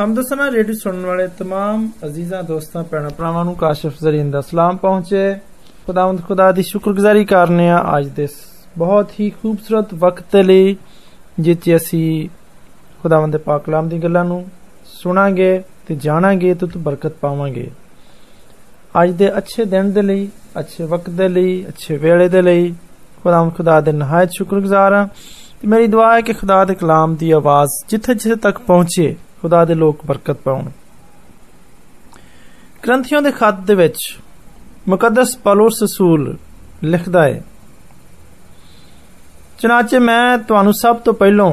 ਹਮਦਸਨਾ radio ਸੁਣਨ ਵਾਲੇ तमाम ਅਜ਼ੀਜ਼ਾਂ ਦੋਸਤਾਂ ਭੈਣਾਂ ਭਰਾਵਾਂ ਨੂੰ ਕਾਸ਼ਫ ਜ਼ਰੀਨ ਦਾ ਸਲਾਮ ਪਹੁੰਚੇ ਖੁਦਾਵੰਦ ਖੁਦਾ ਦੀ ਸ਼ੁਕਰਗੁਜ਼ਾਰੀ ਕਰਨੇ ਆ ਅੱਜ ਦੇ ਬਹੁਤ ਹੀ ਖੂਬਸੂਰਤ ਵਕਤ ਲਈ ਜਿੱਥੇ ਅਸੀਂ ਖੁਦਾਵੰਦ ਦੇ ਪਾਕ ਕਲਾਮ ਦੀ ਗੱਲਾਂ ਨੂੰ ਸੁਣਾਂਗੇ ਤੇ ਜਾਣਾਂਗੇ ਤੇ ਤੂੰ ਬਰਕਤ ਪਾਵਾਂਗੇ ਅੱਜ ਦੇ ਅੱਛੇ ਦਿਨ ਦੇ ਲਈ ਅੱਛੇ ਵਕਤ ਦੇ ਲਈ ਅੱਛੇ ਵੇਲੇ ਦੇ ਲਈ ਖੁਦਾਵੰਦ ਖੁਦਾ ਦੇ ਨਹਾਇਤ ਸ਼ੁਕਰਗੁਜ਼ਾਰ ਹਾਂ ਤੇ ਮੇਰੀ ਦੁਆ ਹੈ ਕਿ ਖੁਦਾ ਦੇ ਕਲਾਮ ਦੀ ਆਵਾਜ਼ ਜਿੱਥੇ ਜਿੱਥੇ ਤੱਕ ਪਹੁੰਚੇ ਖੁਦਾ ਦੇ ਲੋਕ ਬਰਕਤ ਪਾਉਣ ਗ੍ਰੰਥੀਆਂ ਦੇ ਖੱਤ ਦੇ ਵਿੱਚ ਮੁਕੱਦਸ ਪੌਲਸ ਰਸੂਲ ਲਿਖਦਾ ਹੈ ਚਨਾਚੇ ਮੈਂ ਤੁਹਾਨੂੰ ਸਭ ਤੋਂ ਪਹਿਲਾਂ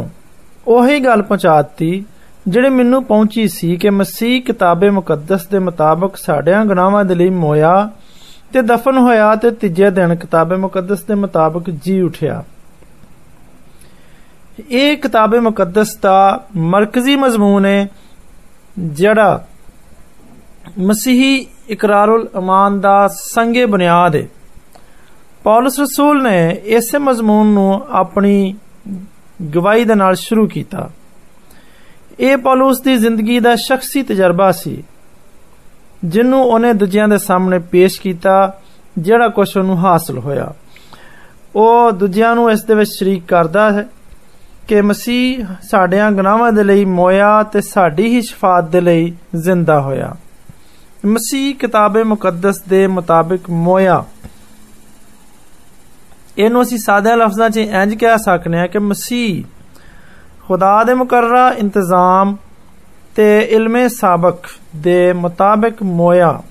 ਉਹੀ ਗੱਲ ਪਹੁੰਚਾਤੀ ਜਿਹੜੇ ਮੈਨੂੰ ਪਹੁੰਚੀ ਸੀ ਕਿ ਮਸੀਹ ਕਿਤਾਬੇ ਮੁਕੱਦਸ ਦੇ ਮੁਤਾਬਕ ਸਾਡਿਆਂ ਗੁਨਾਹਾਂ ਦੇ ਲਈ ਮੋਇਆ ਤੇ ਦਫਨ ਹੋਇਆ ਤੇ ਤੀਜੇ ਦਿਨ ਕਿਤਾਬੇ ਮੁਕੱਦਸ ਦੇ ਮੁਤਾਬਕ ਜੀ ਉਠਿਆ ਇਹ ਕਿਤਾਬੇ ਮੁਕੱਦਸ ਦਾ ਮਰਕਜ਼ੀ ਮਜ਼ਮੂਨ ਹੈ ਜਿਹੜਾ ਮਸੀਹੀ ਇਕਰਾਰੁਲ ਇਮਾਨ ਦਾ ਸੰਗੇ ਬੁਨਿਆਦ ਹੈ ਪੌਲਸ ਰਸੂਲ ਨੇ ਇਸੇ ਮਜ਼ਮੂਨ ਨੂੰ ਆਪਣੀ ਗਵਾਹੀ ਦੇ ਨਾਲ ਸ਼ੁਰੂ ਕੀਤਾ ਇਹ ਪੌਲਸ ਦੀ ਜ਼ਿੰਦਗੀ ਦਾ ਸ਼ਖਸੀ ਤਜਰਬਾ ਸੀ ਜਿਹਨੂੰ ਉਹਨੇ ਦੂਜਿਆਂ ਦੇ ਸਾਹਮਣੇ ਪੇਸ਼ ਕੀਤਾ ਜਿਹੜਾ ਕੁਝ ਉਹਨੂੰ ਹਾਸਲ ਹੋਇਆ ਉਹ ਦੂਜਿਆਂ ਨੂੰ ਇਸ ਦੇ ਵਿੱਚ ਸ਼ਰੀਕ ਕਰਦਾ ਹੈ ਕਿ ਮਸੀਹ ਸਾਡਿਆਂ ਗੁਨਾਹਾਂ ਦੇ ਲਈ ਮੋਇਆ ਤੇ ਸਾਡੀ ਹੀ ਸ਼ਫਾਅਤ ਦੇ ਲਈ ਜ਼ਿੰਦਾ ਹੋਇਆ ਮਸੀਹ ਕਿਤਾਬੇ ਮੁਕੱਦਸ ਦੇ ਮੁਤਾਬਿਕ ਮੋਇਆ ਇਹਨੂੰ ਅਸੀਂ ਸਾਦੇ ਲਫ਼ਜ਼ਾਂ 'ਚ ਇੰਜ ਕਹਿ ਸਕਨੇ ਆ ਕਿ ਮਸੀਹ ਖੁਦਾ ਦੇ ਮੁਕਰਰਾ ਇੰਤਜ਼ਾਮ ਤੇ ਇਲਮੇ ਸਾਬਕ ਦੇ ਮੁਤਾਬਿਕ ਮੋਇਆ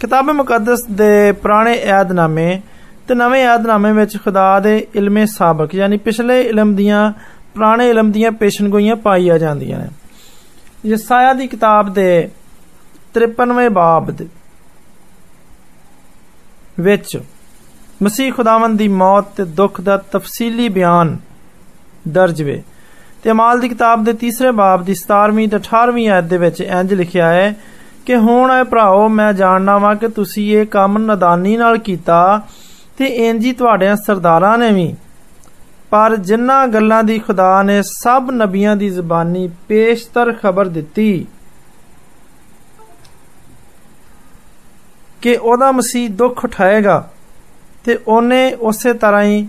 ਕਿਤਾਬ ਮੁਕੱਦਸ ਦੇ ਪੁਰਾਣੇ ਏਧਨਾਮੇ ਤੇ ਨਵੇਂ ਏਧਨਾਮੇ ਵਿੱਚ ਖੁਦਾ ਦੇ ਇਲਮੇ ਸਾਬਕ ਯਾਨੀ ਪਿਛਲੇ ਇਲਮ ਦੀਆਂ ਪੁਰਾਣੇ ਇਲਮ ਦੀਆਂ ਪੇਸ਼ਨਗੋਈਆਂ ਪਾਈਆਂ ਜਾਂਦੀਆਂ ਨੇ ਯਸਾਇਆ ਦੀ ਕਿਤਾਬ ਦੇ 53ਵੇਂ ਬਾਬ ਦੇ ਵਿੱਚ ਮਸੀਹ ਖੁਦਾਵੰਦ ਦੀ ਮੌਤ ਤੇ ਦੁੱਖ ਦਾ ਤਫਸੀਲੀ ਬਿਆਨ ਦਰਜ ਵੇ ਤੇ ਅਮਾਲ ਦੀ ਕਿਤਾਬ ਦੇ ਤੀਸਰੇ ਬਾਬ ਦੀ 17ਵੀਂ ਤੇ 18ਵੀਂ ਆਇਤ ਦੇ ਵਿੱਚ ਇੰਜ ਲਿਖਿਆ ਹੈ ਕਿ ਹੁਣ ਐ ਭਰਾਓ ਮੈਂ ਜਾਣਨਾ ਵਾਂ ਕਿ ਤੁਸੀਂ ਇਹ ਕੰਮ ਨਦਾਨੀ ਨਾਲ ਕੀਤਾ ਤੇ ਇੰਜ ਹੀ ਤੁਹਾਡੇ ਸਰਦਾਰਾਂ ਨੇ ਵੀ। ਪਰ ਜਿਨ੍ਹਾਂ ਗੱਲਾਂ ਦੀ ਖੁਦਾ ਨੇ ਸਭ ਨਬੀਆਂ ਦੀ ਜ਼ਬਾਨੀ ਪੇਸ਼ਤਰ ਖਬਰ ਦਿੱਤੀ, ਕਿ ਉਹਦਾ ਮਸੀਹ ਦੁੱਖ ਉਠਾਏਗਾ ਤੇ ਉਹਨੇ ਉਸੇ ਤਰ੍ਹਾਂ ਹੀ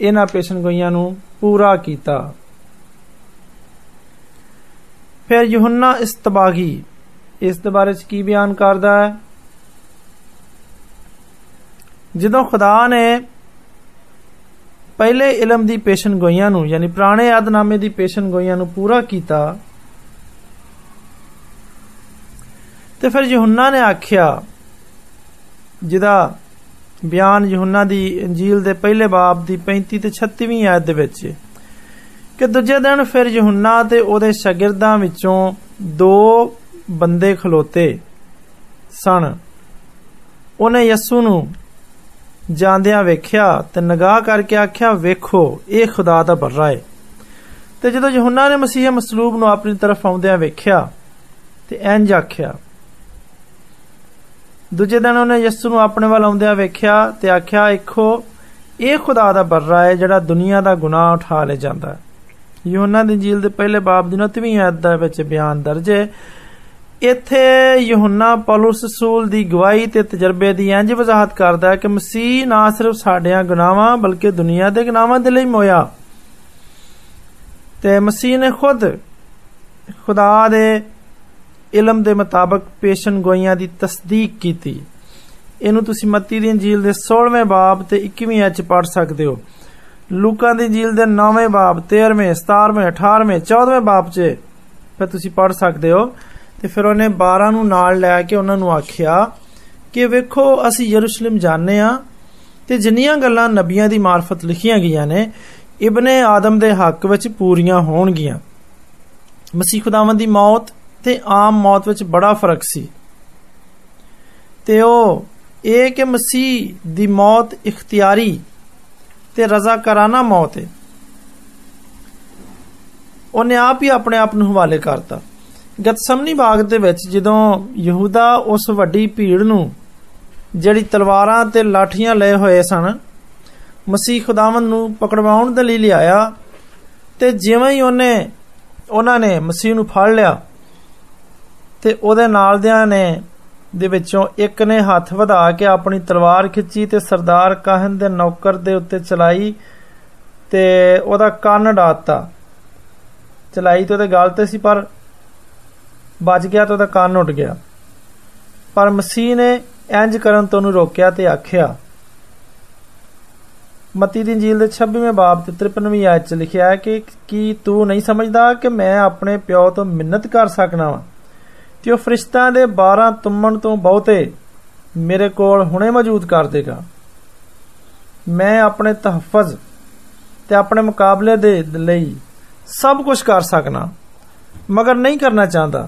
ਇਹਨਾਂ ਪੇਸ਼ਨਗੋਈਆਂ ਨੂੰ ਪੂਰਾ ਕੀਤਾ। ਫਿਰ ਯੋਹੰਨਾ ਇਸਤਬਾਗੀ ਇਸ ਦੇ ਬਾਰੇ ਚ ਕੀ ਬਿਆਨ ਕਰਦਾ ਹੈ? ਜਦੋਂ ਖੁਦਾ ਨੇ ਪਹਿਲੇ ਇਲਮ ਦੀ ਪੇਸ਼ਨਗੋਈਆਂ ਨੂੰ ਯਾਨੀ ਪੁਰਾਣੇ ਆਦਨਾਮੇ ਦੀ ਪੇਸ਼ਨਗੋਈਆਂ ਨੂੰ ਪੂਰਾ ਕੀਤਾ ਤੇ ਫਿਰ ਯੋਹੰਨਾ ਨੇ ਆਖਿਆ ਜਿਹਦਾ ਬਿਆਨ ਯੋਹੰਨਾ ਦੀ ਇੰਜੀਲ ਦੇ ਪਹਿਲੇ ਬਾਬ ਦੀ 35 ਤੇ 36ਵੀਂ ਆਇਤ ਦੇ ਵਿੱਚ ਕਿ ਦੂਜੇ ਦਿਨ ਫਿਰ ਯੋਹੰਨਾ ਤੇ ਉਹਦੇ ਸ਼ਾਗਿਰਦਾਂ ਵਿੱਚੋਂ ਦੋ ਬੰਦੇ ਖਲੋਤੇ ਸਨ ਉਹਨੇ ਯਸੂ ਨੂੰ ਜਾਂਦਿਆਂ ਵੇਖਿਆ ਤੇ ਨਗਾਹ ਕਰਕੇ ਆਖਿਆ ਵੇਖੋ ਇਹ ਖੁਦਾ ਦਾ ਬਰਰਾ ਹੈ ਤੇ ਜਦੋਂ ਯੋਹੰਨਾ ਨੇ ਮਸੀਹ ਮਸਲੂਬ ਨੂੰ ਆਪਣੀ ਤਰਫ ਆਉਂਦਿਆਂ ਵੇਖਿਆ ਤੇ ਇੰਜ ਆਖਿਆ ਦੂਜੇ ਦਿਨ ਉਹਨੇ ਯਿਸੂ ਨੂੰ ਆਪਣੇ ਵੱਲ ਆਉਂਦਿਆਂ ਵੇਖਿਆ ਤੇ ਆਖਿਆ ਵੇਖੋ ਇਹ ਖੁਦਾ ਦਾ ਬਰਰਾ ਹੈ ਜਿਹੜਾ ਦੁਨੀਆ ਦਾ ਗੁਨਾਹ ਉਠਾ ਲੈ ਜਾਂਦਾ ਯੋਹੰਨਾ ਦੀ ਜੀਲ ਦੇ ਪਹਿਲੇ ਬਾਬ ਦੀ 9ਵੀਂ ਆਇਤ ਦਾ ਵਿੱਚ ਬਿਆਨ ਦਰਜ ਹੈ ਇੱਥੇ ਯੋਹੰਨਾ ਪੌਲਸ ਰਸੂਲ ਦੀ ਗਵਾਹੀ ਤੇ ਤਜਰਬੇ ਦੀ ਇੰਜ ਵਜ਼ਾਹਤ ਕਰਦਾ ਹੈ ਕਿ ਮਸੀਹ ਨਾ ਸਿਰਫ ਸਾਡਿਆਂ ਗੁਨਾਹਾਂ ਬਲਕਿ ਦੁਨੀਆ ਦੇ ਗੁਨਾਹਾਂ ਦੇ ਲਈ ਮੋਇਆ ਤੇ ਮਸੀਹ ਨੇ ਖੁਦ ਖੁਦਾ ਦੇ ਇਲਮ ਦੇ ਮੁਤਾਬਕ ਪੇਸ਼ਨ ਗੋਈਆਂ ਦੀ ਤਸਦੀਕ ਕੀਤੀ ਇਹਨੂੰ ਤੁਸੀਂ ਮੱਤੀ ਦੀ ਇੰਜੀਲ ਦੇ 16ਵੇਂ ਬਾਬ ਤੇ 21ਵੀਂ ਅਚ ਪੜ ਸਕਦੇ ਹੋ ਲੂਕਾ ਦੀ ਇੰਜੀਲ ਦੇ 9ਵੇਂ ਬਾਬ 13ਵੇਂ 17ਵੇਂ 18ਵੇਂ 14ਵੇਂ ਬਾਬ 'ਚ ਫਿਰ ਤੁਸੀਂ ਪੜ ਸਕਦੇ ਹੋ ਤੇ ਫਿਰ ਉਹਨੇ 12 ਨੂੰ ਨਾਲ ਲੈ ਕੇ ਉਹਨਾਂ ਨੂੰ ਆਖਿਆ ਕਿ ਵੇਖੋ ਅਸੀਂ ਯਰੂਸ਼ਲਮ ਜਾਣੇ ਆ ਤੇ ਜਿੰਨੀਆਂ ਗੱਲਾਂ ਨਬੀਆਂ ਦੀ ਮਾਰਫਤ ਲਿਖੀਆਂ ਗਈਆਂ ਨੇ ਇਬਨੇ ਆਦਮ ਦੇ ਹੱਕ ਵਿੱਚ ਪੂਰੀਆਂ ਹੋਣਗੀਆਂ ਮਸੀਹ ਖੁਦਾਵੰਦ ਦੀ ਮੌਤ ਤੇ ਆਮ ਮੌਤ ਵਿੱਚ ਬੜਾ ਫਰਕ ਸੀ ਤੇ ਉਹ ਇਹ ਕਿ ਮਸੀਹ ਦੀ ਮੌਤ ਇਖਤਿਆਰੀ ਤੇ ਰਜ਼ਾਕਾਰਾਨਾ ਮੌਤ ਹੈ ਉਹਨੇ ਆਪ ਹੀ ਆਪਣੇ ਆਪ ਨੂੰ ਹਵਾਲੇ ਕਰਤਾ ਗਤਸਮਨੀ ਬਾਗ ਦੇ ਵਿੱਚ ਜਦੋਂ ਯਹੂਦਾ ਉਸ ਵੱਡੀ ਭੀੜ ਨੂੰ ਜਿਹੜੀ ਤਲਵਾਰਾਂ ਤੇ ਲਾਠੀਆਂ ਲਏ ਹੋਏ ਸਨ ਮਸੀਹ ਖੁਦਾਵੰਦ ਨੂੰ ਪਕੜਵਾਉਣ ਦੇ ਲਈ ਲਿਆਇਆ ਤੇ ਜਿਵੇਂ ਹੀ ਉਹਨੇ ਉਹਨਾਂ ਨੇ ਮਸੀਹ ਨੂੰ ਫੜ ਲਿਆ ਤੇ ਉਹਦੇ ਨਾਲ ਦਿਆਂ ਨੇ ਦੇ ਵਿੱਚੋਂ ਇੱਕ ਨੇ ਹੱਥ ਵਧਾ ਕੇ ਆਪਣੀ ਤਲਵਾਰ ਖਿੱਚੀ ਤੇ ਸਰਦਾਰ ਕਾਹਨ ਦੇ ਨੌਕਰ ਦੇ ਉੱਤੇ ਚਲਾਈ ਤੇ ਉਹਦਾ ਕੰਨ ਡਾਤਾ ਚਲਾਈ ਤੇ ਉਹਦੇ ਗਲ ਤੇ ਸੀ ਪਰ ਵੱਜ ਗਿਆ ਤੇ ਉਹਦਾ ਕੰਨ ਉੱਡ ਗਿਆ ਪਰ ਮਸੀਹ ਨੇ ਇੰਜ ਕਰਨ ਤੋਂ ਉਹਨੂੰ ਰੋਕਿਆ ਤੇ ਆਖਿਆ ਮਤੀ ਦੀ ਇੰਜੀਲ ਦੇ 26ਵੇਂ ਬਾਬ ਤੇ 53ਵੀਂ ਆਇਤ 'ਚ ਲਿਖਿਆ ਹੈ ਕਿ ਕੀ ਤੂੰ ਨਹੀਂ ਸਮਝਦਾ ਕਿ ਮੈਂ ਆਪਣੇ ਪਿਓ ਤੋਂ ਮਿੰਨਤ ਕਰ ਸਕਣਾ ਵਾਂ ਤੇ ਉਹ ਫਰਿਸ਼ਤਾਂ ਦੇ 12 ਤੁੰਮਣ ਤੋਂ ਬਹੁਤੇ ਮੇਰੇ ਕੋਲ ਹੁਣੇ ਮੌਜੂਦ ਕਰ ਦੇਗਾ ਮੈਂ ਆਪਣੇ ਤਹਫਜ਼ ਤੇ ਆਪਣੇ ਮੁਕਾਬਲੇ ਦੇ ਲਈ ਸਭ ਕੁਝ ਕਰ ਸਕਣਾ ਮਗਰ ਨਹੀਂ ਕਰਨਾ ਚਾਹੁੰਦਾ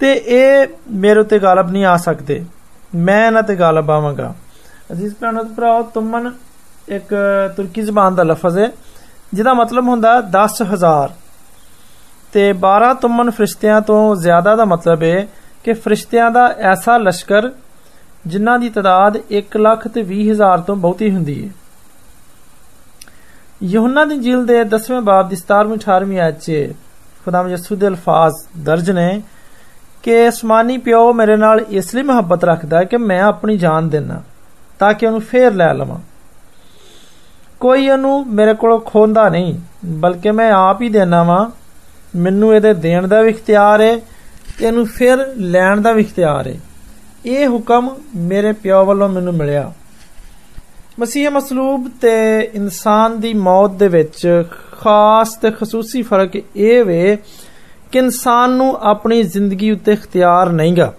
ਤੇ ਇਹ ਮੇਰੇ ਉੱਤੇ ਗਾਲਬ ਨਹੀਂ ਆ ਸਕਦੇ ਮੈਂ ਇਹਨਾਂ ਤੇ ਗਾਲਬ ਆਵਾਂਗਾ ਅਜ਼ੀਜ਼ ਭੈਣੋ ਤੇ ਭਰਾਓ ਤੁਮਨ ਇੱਕ ਤੁਰਕੀ ਜ਼ਬਾਨ ਦਾ ਲਫ਼ਜ਼ ਹੈ ਜਿਹਦਾ ਮਤਲਬ ਹੁੰਦਾ 10000 ਤੇ 12 ਤੁਮਨ ਫਰਿਸ਼ਤਿਆਂ ਤੋਂ ਜ਼ਿਆਦਾ ਦਾ ਮਤਲਬ ਹੈ ਕਿ ਫਰਿਸ਼ਤਿਆਂ ਦਾ ਐਸਾ ਲਸ਼ਕਰ ਜਿਨ੍ਹਾਂ ਦੀ ਤਾਦਾਦ 1 ਲੱਖ ਤੇ 20 ਹਜ਼ਾਰ ਤੋਂ ਬਹੁਤੀ ਹੁੰਦੀ ਹੈ ਯਹੋਨਾ ਦੀ ਜੀਲ ਦੇ 10ਵੇਂ ਬਾਬ ਦੀ 17ਵੀਂ 18ਵੀਂ ਆਇਤ 'ਚ ਖੁਦਾਮ ਯਸੂ ਦੇ ਅਲਫਾਜ਼ ਦਰਜ ਨੇ ਕਿ ਅਸਮਾਨੀ ਪਿਓ ਮੇਰੇ ਨਾਲ ਇਸ ਲਈ ਮੁਹੱਬਤ ਰੱਖਦਾ ਹੈ ਕਿ ਮੈਂ ਆਪਣੀ ਜਾਨ ਦੇਣਾ ਤਾਂ ਕਿ ਉਹਨੂੰ ਫੇਰ ਲੈ ਲਵਾਂ ਕੋਈ ਉਹਨੂੰ ਮੇਰੇ ਕੋਲੋਂ ਖੋਂਦਾ ਨਹੀਂ ਬਲਕਿ ਮੈਂ ਆਪ ਹੀ ਦੇਣਾ ਵਾਂ ਮੈਨੂੰ ਇਹਦੇ ਦੇਣ ਦਾ ਵੀ ਇਖਤਿਆਰ ਹੈ ਤੇ ਇਹਨੂੰ ਫਿਰ ਲੈਣ ਦਾ ਵੀ ਇਖਤਿਆਰ ਹੈ ਇਹ ਹੁਕਮ ਮੇਰੇ ਪਿਓ ਵੱਲੋਂ ਮੈਨੂੰ ਮਿਲਿਆ ਮਸੀਹ ਮਸਲੂਬ ਤੇ ਇਨਸਾਨ ਦੀ ਮੌਤ ਦੇ ਵਿੱਚ ਖਾਸ ਤੇ ਖਸੂਸੀ ਫਰਕ ਇਹ ਵੇ ਕਿ ਇਨਸਾਨ ਨੂੰ ਆਪਣੀ ਜ਼ਿੰਦਗੀ ਉੱਤੇ ਇਖਤਿਆਰ ਨਹੀਂਗਾ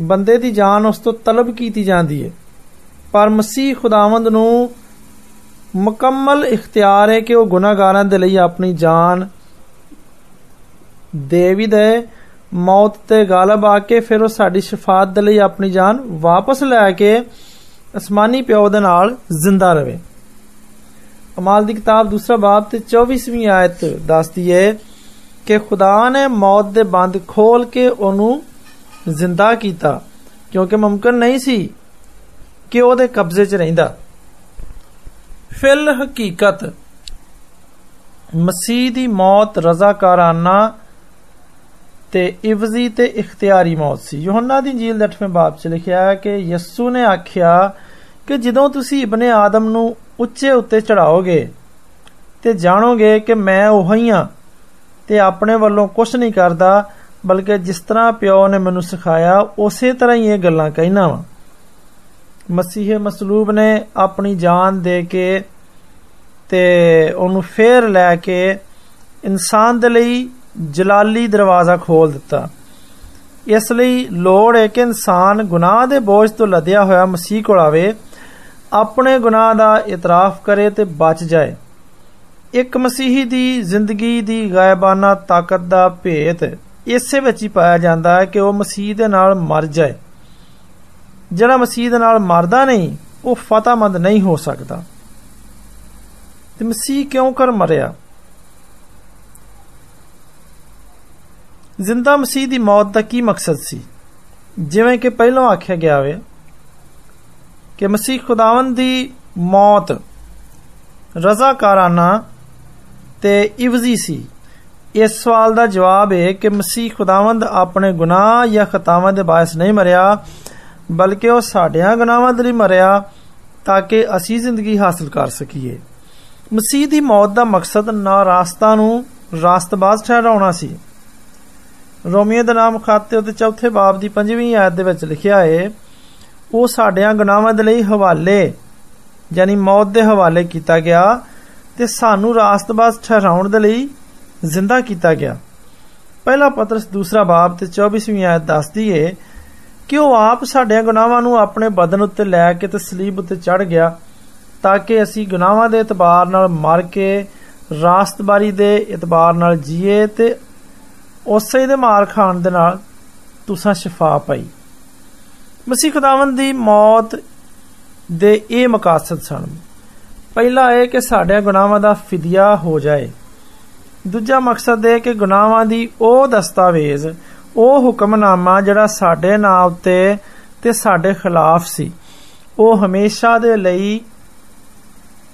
ਬੰਦੇ ਦੀ ਜਾਨ ਉਸ ਤੋਂ ਤਲਬ ਕੀਤੀ ਜਾਂਦੀ ਹੈ ਪਰ ਮਸੀਹ ਖੁਦਾਵੰਦ ਨੂੰ ਮੁਕੰਮਲ ਇਖਤਿਆਰ ਹੈ ਕਿ ਉਹ ਗੁਨਾਹਗਾਰਾਂ ਦੇ ਲਈ ਆਪਣੀ ਜਾਨ ਦੇ ਵੀ ਦੇ ਮੌਤ ਤੇ ਗਾਲਬ ਆ ਕੇ ਫਿਰ ਉਹ ਸਾਡੀ ਸ਼ਫਾਅਤ ਦੇ ਲਈ ਆਪਣੀ ਜਾਨ ਵਾਪਸ ਲੈ ਕੇ ਅਸਮਾਨੀ ਪਿਓ ਦੇ ਨਾਲ ਜ਼ਿੰਦਾ ਰਵੇ ਅਮਾਲ ਦੀ ਕਿਤਾਬ ਦੂਸਰਾ ਬਾਬ ਤੇ 24ਵੀਂ ਆਇਤ ਦੱਸਦੀ ਹੈ ਕਿ ਖੁਦਾ ਨੇ ਮੌਤ ਦੇ ਬੰਦ ਖੋਲ ਕੇ ਉਹਨੂੰ ਜ਼ਿੰਦਾ ਕੀਤਾ ਕਿਉਂਕਿ ਮੁਮਕਨ ਨਹੀਂ ਸੀ ਕਿ ਉਹਦੇ ਕਬਜ਼ੇ 'ਚ ਰਹਿੰਦਾ ਫਿਲ ਹਕੀਕਤ ਮਸੀਹ ਦੀ ਮੌਤ ਰਜ਼ਾਕਾਰਾਨਾ ਤੇ ਇਵਜ਼ੀ ਤੇ ਇਖਤਿਆਰੀ ਮੌਤ ਸੀ ਯੋਹੰਨਾ ਦੀ ਇੰਜੀਲ ਦੇ 8ਵੇਂ ਬਾਬ 'ਚ ਲਿਖਿਆ ਹੈ ਕਿ ਯਿਸੂ ਨੇ ਆਖਿਆ ਕਿ ਜਦੋਂ ਤੁਸੀਂ ਇਬਨ ਆਦਮ ਨੂੰ ਉੱਚੇ ਉੱਤੇ ਚੜਾਓਗੇ ਤੇ ਜਾਣੋਗੇ ਕਿ ਮੈਂ ਉਹੀ ਹਾਂ ਤੇ ਆਪਣੇ ਵੱਲੋਂ ਕੁਝ ਨਹੀਂ ਕਰਦਾ ਬਲਕਿ ਜਿਸ ਤਰ੍ਹਾਂ ਪਿਓ ਨੇ ਮੈਨੂੰ ਸਿਖਾਇਆ ਉਸੇ ਤਰ੍ਹਾਂ ਹੀ ਇਹ ਗੱਲਾਂ ਕਹਿਣਾ ਵਾ ਮਸੀਹ ਮਸਲੂਬ ਨੇ ਆਪਣੀ ਜਾਨ ਦੇ ਕੇ ਤੇ ਉਹਨੂੰ ਫੇਰ ਲੈ ਕੇ ਇਨਸਾਨ ਦੇ ਲਈ ਜਲਾਲੀ ਦਰਵਾਜ਼ਾ ਖੋਲ ਦਿੱਤਾ ਇਸ ਲਈ ਲੋੜ ਹੈ ਕਿ ਇਨਸਾਨ ਗੁਨਾਹ ਦੇ ਬੋਝ ਤੋਂ ਲੱਦਿਆ ਹੋਇਆ ਮਸੀਹ ਕੋਲ ਆਵੇ ਆਪਣੇ ਗੁਨਾਹ ਦਾ ਇਤਰਾਫ ਕਰੇ ਤੇ ਬਚ ਜਾਏ ਇੱਕ ਮਸੀਹੀ ਦੀ ਜ਼ਿੰਦਗੀ ਦੀ ਗਾਇਬਾਨਾ ਤਾਕਤ ਦਾ ਭੇਤ ਇਸੇ ਵਿੱਚ ਹੀ ਪਾਇਆ ਜਾਂਦਾ ਹੈ ਕਿ ਉਹ ਮਸੀਹ ਦੇ ਨਾਲ ਮਰ ਜਾਏ ਜਿਹੜਾ ਮਸੀਹ ਦੇ ਨਾਲ ਮਰਦਾ ਨਹੀਂ ਉਹ ਫਤਹਮੰਦ ਨਹੀਂ ਹੋ ਸਕਦਾ ਤੇ ਮਸੀਹ ਕਿਉਂ ਕਰ ਮਰਿਆ ਜ਼ਿੰਦਾ ਮਸੀਹ ਦੀ ਮੌਤ ਦਾ ਕੀ ਮਕਸਦ ਸੀ ਜਿਵੇਂ ਕਿ ਪਹਿਲਾਂ ਆਖਿਆ ਗਿਆ ਹੋਵੇ ਕਿ ਮਸੀਹ ਖੁਦਾਵੰਦ ਦੀ ਮੌਤ ਰਜ਼ਾਕਾਰਾਨਾ ਤੇ ਇਵਜ਼ੀ ਸੀ ਇਸ ਸਵਾਲ ਦਾ ਜਵਾਬ ਹੈ ਕਿ ਮਸੀਹ ਖੁਦਾਵੰਦ ਆਪਣੇ ਗੁਨਾਹ ਜਾਂ ਖਤਾਵਾਂ ਦੇ ਬਾਇਸ ਨਹੀਂ ਮਰਿਆ ਬਲਕਿ ਉਹ ਸਾਡਿਆਂ ਗੁਨਾਹਾਂ ਦੇ ਲਈ ਮਰਿਆ ਤਾਂ ਕਿ ਅਸੀਂ ਜ਼ਿੰਦਗੀ ਹਾਸਲ ਕਰ ਸਕੀਏ ਮਸੀਹ ਦੀ ਮੌਤ ਦਾ ਮਕਸਦ ਨਾ ਰਾਸਤਾ ਨੂੰ ਰਾਸਤਬਾਜ਼ ਠਹਿਰਾਉਣਾ ਸੀ ਰੋਮੀਓ ਦਾ ਨਾਮ ਖਾਤੇ ਉਤੇ ਚੌਥੇ ਬਾਬ ਦੀ ਪੰਜਵੀਂ ਆਇਤ ਦੇ ਵਿੱਚ ਲਿਖਿਆ ਹੈ ਉਹ ਸਾਡਿਆਂ ਗੁਨਾਹਾਂ ਦੇ ਲਈ ਹਵਾਲੇ ਯਾਨੀ ਮੌਤ ਦੇ ਹਵਾਲੇ ਕੀਤਾ ਗਿਆ ਤੇ ਸਾਨੂੰ ਰਾਸਤਬਾਜ਼ ਠਹਿਰਾਉਣ ਦੇ ਲਈ ਜ਼ਿੰਦਾ ਕੀਤਾ ਗਿਆ ਪਹਿਲਾ ਪਤਰਸ ਦੂਸਰਾ ਬਾਬ ਤੇ 24ਵੀਂ ਆਇਤ ਦੱਸਦੀ ਏ ਕਿ ਉਹ ਆਪ ਸਾਡੇ ਗੁਨਾਹਾਂ ਨੂੰ ਆਪਣੇ ਬਦਨ ਉੱਤੇ ਲੈ ਕੇ ਤੇ ਸਲੀਬ ਉੱਤੇ ਚੜ ਗਿਆ ਤਾਂ ਕਿ ਅਸੀਂ ਗੁਨਾਹਾਂ ਦੇ ਇਤਬਾਰ ਨਾਲ ਮਰ ਕੇ ਰਾਸਤਬਾਰੀ ਦੇ ਇਤਬਾਰ ਨਾਲ ਜੀਏ ਤੇ ਉਸੇ ਦੇ ਮਾਰ ਖਾਣ ਦੇ ਨਾਲ ਤੁਸੀਂ ਸ਼ਿਫਾ ਪਾਈ ਮਸੀਹ ਖੁਦਾਵੰਦ ਦੀ ਮੌਤ ਦੇ ਇਹ ਮਕਸਦ ਸਨ ਪਹਿਲਾ ਇਹ ਕਿ ਸਾਡੇ ਗੁਨਾਹਾਂ ਦਾ ਫਿਦਿਆ ਹੋ ਜਾਏ ਦੂਜਾ ਮਕਸਦ ਇਹ ਕਿ ਗੁਨਾਹਾਂ ਦੀ ਉਹ ਦਸਤਾਵੇਜ਼ ਉਹ ਹੁਕਮਨਾਮਾ ਜਿਹੜਾ ਸਾਡੇ ਨਾਂ ਉੱਤੇ ਤੇ ਸਾਡੇ ਖਿਲਾਫ ਸੀ ਉਹ ਹਮੇਸ਼ਾ ਦੇ ਲਈ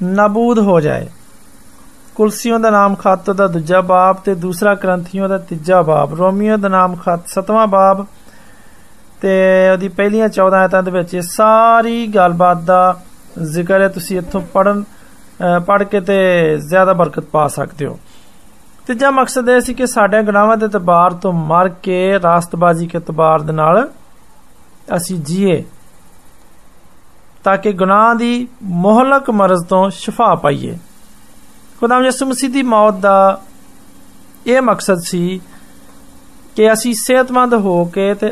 ਨਬੂਦ ਹੋ ਜਾਏ ਕੁਲਸੀਆਂ ਦਾ ਨਾਮ ਖੱਤ ਦਾ ਦੂਜਾ ਬਾਬ ਤੇ ਦੂਸਰਾ ਗ੍ਰੰਥੀਆਂ ਦਾ ਤੀਜਾ ਬਾਬ ਰੋਮੀਓ ਦਾ ਨਾਮ ਖੱਤ ਸਤਵਾਂ ਬਾਬ ਤੇ ਉਹਦੀ ਪਹਿਲੀਆਂ 14 ਆਇਤਾਂ ਦੇ ਵਿੱਚ ਇਹ ਸਾਰੀ ਗੱਲਬਾਤ ਦਾ ਜ਼ਿਕਰ ਹੈ ਤੁਸੀਂ ਇੱਥੋਂ ਪੜਨ ਪੜ ਕੇ ਤੇ ਜ਼ਿਆਦਾ ਬਰਕਤ ਪਾ ਸਕਦੇ ਹੋ ਤੀਜਾ ਮਕਸਦ ਇਹ ਸੀ ਕਿ ਸਾਡੇ ਗੁਨਾਹਾਂ ਦੇ ਤਬਾਰ ਤੋਂ ਮਰ ਕੇ ਰਾਸਤਬਾਜ਼ੀ ਕੇ ਤਬਾਰ ਦੇ ਨਾਲ ਅਸੀਂ ਜੀਏ ਤਾਂ ਕਿ ਗੁਨਾਹ ਦੀ ਮੋਹਲਕ ਮਰਜ਼ ਤੋਂ ਸ਼ਿਫਾ ਪਾਈਏ ਖੁਦਾਮ ਯਿਸੂ ਮਸੀਹ ਦੀ ਮੌਤ ਦਾ ਇਹ ਮਕਸਦ ਸੀ ਕਿ ਅਸੀਂ ਸਿਹਤਮੰਦ ਹੋ ਕੇ ਤੇ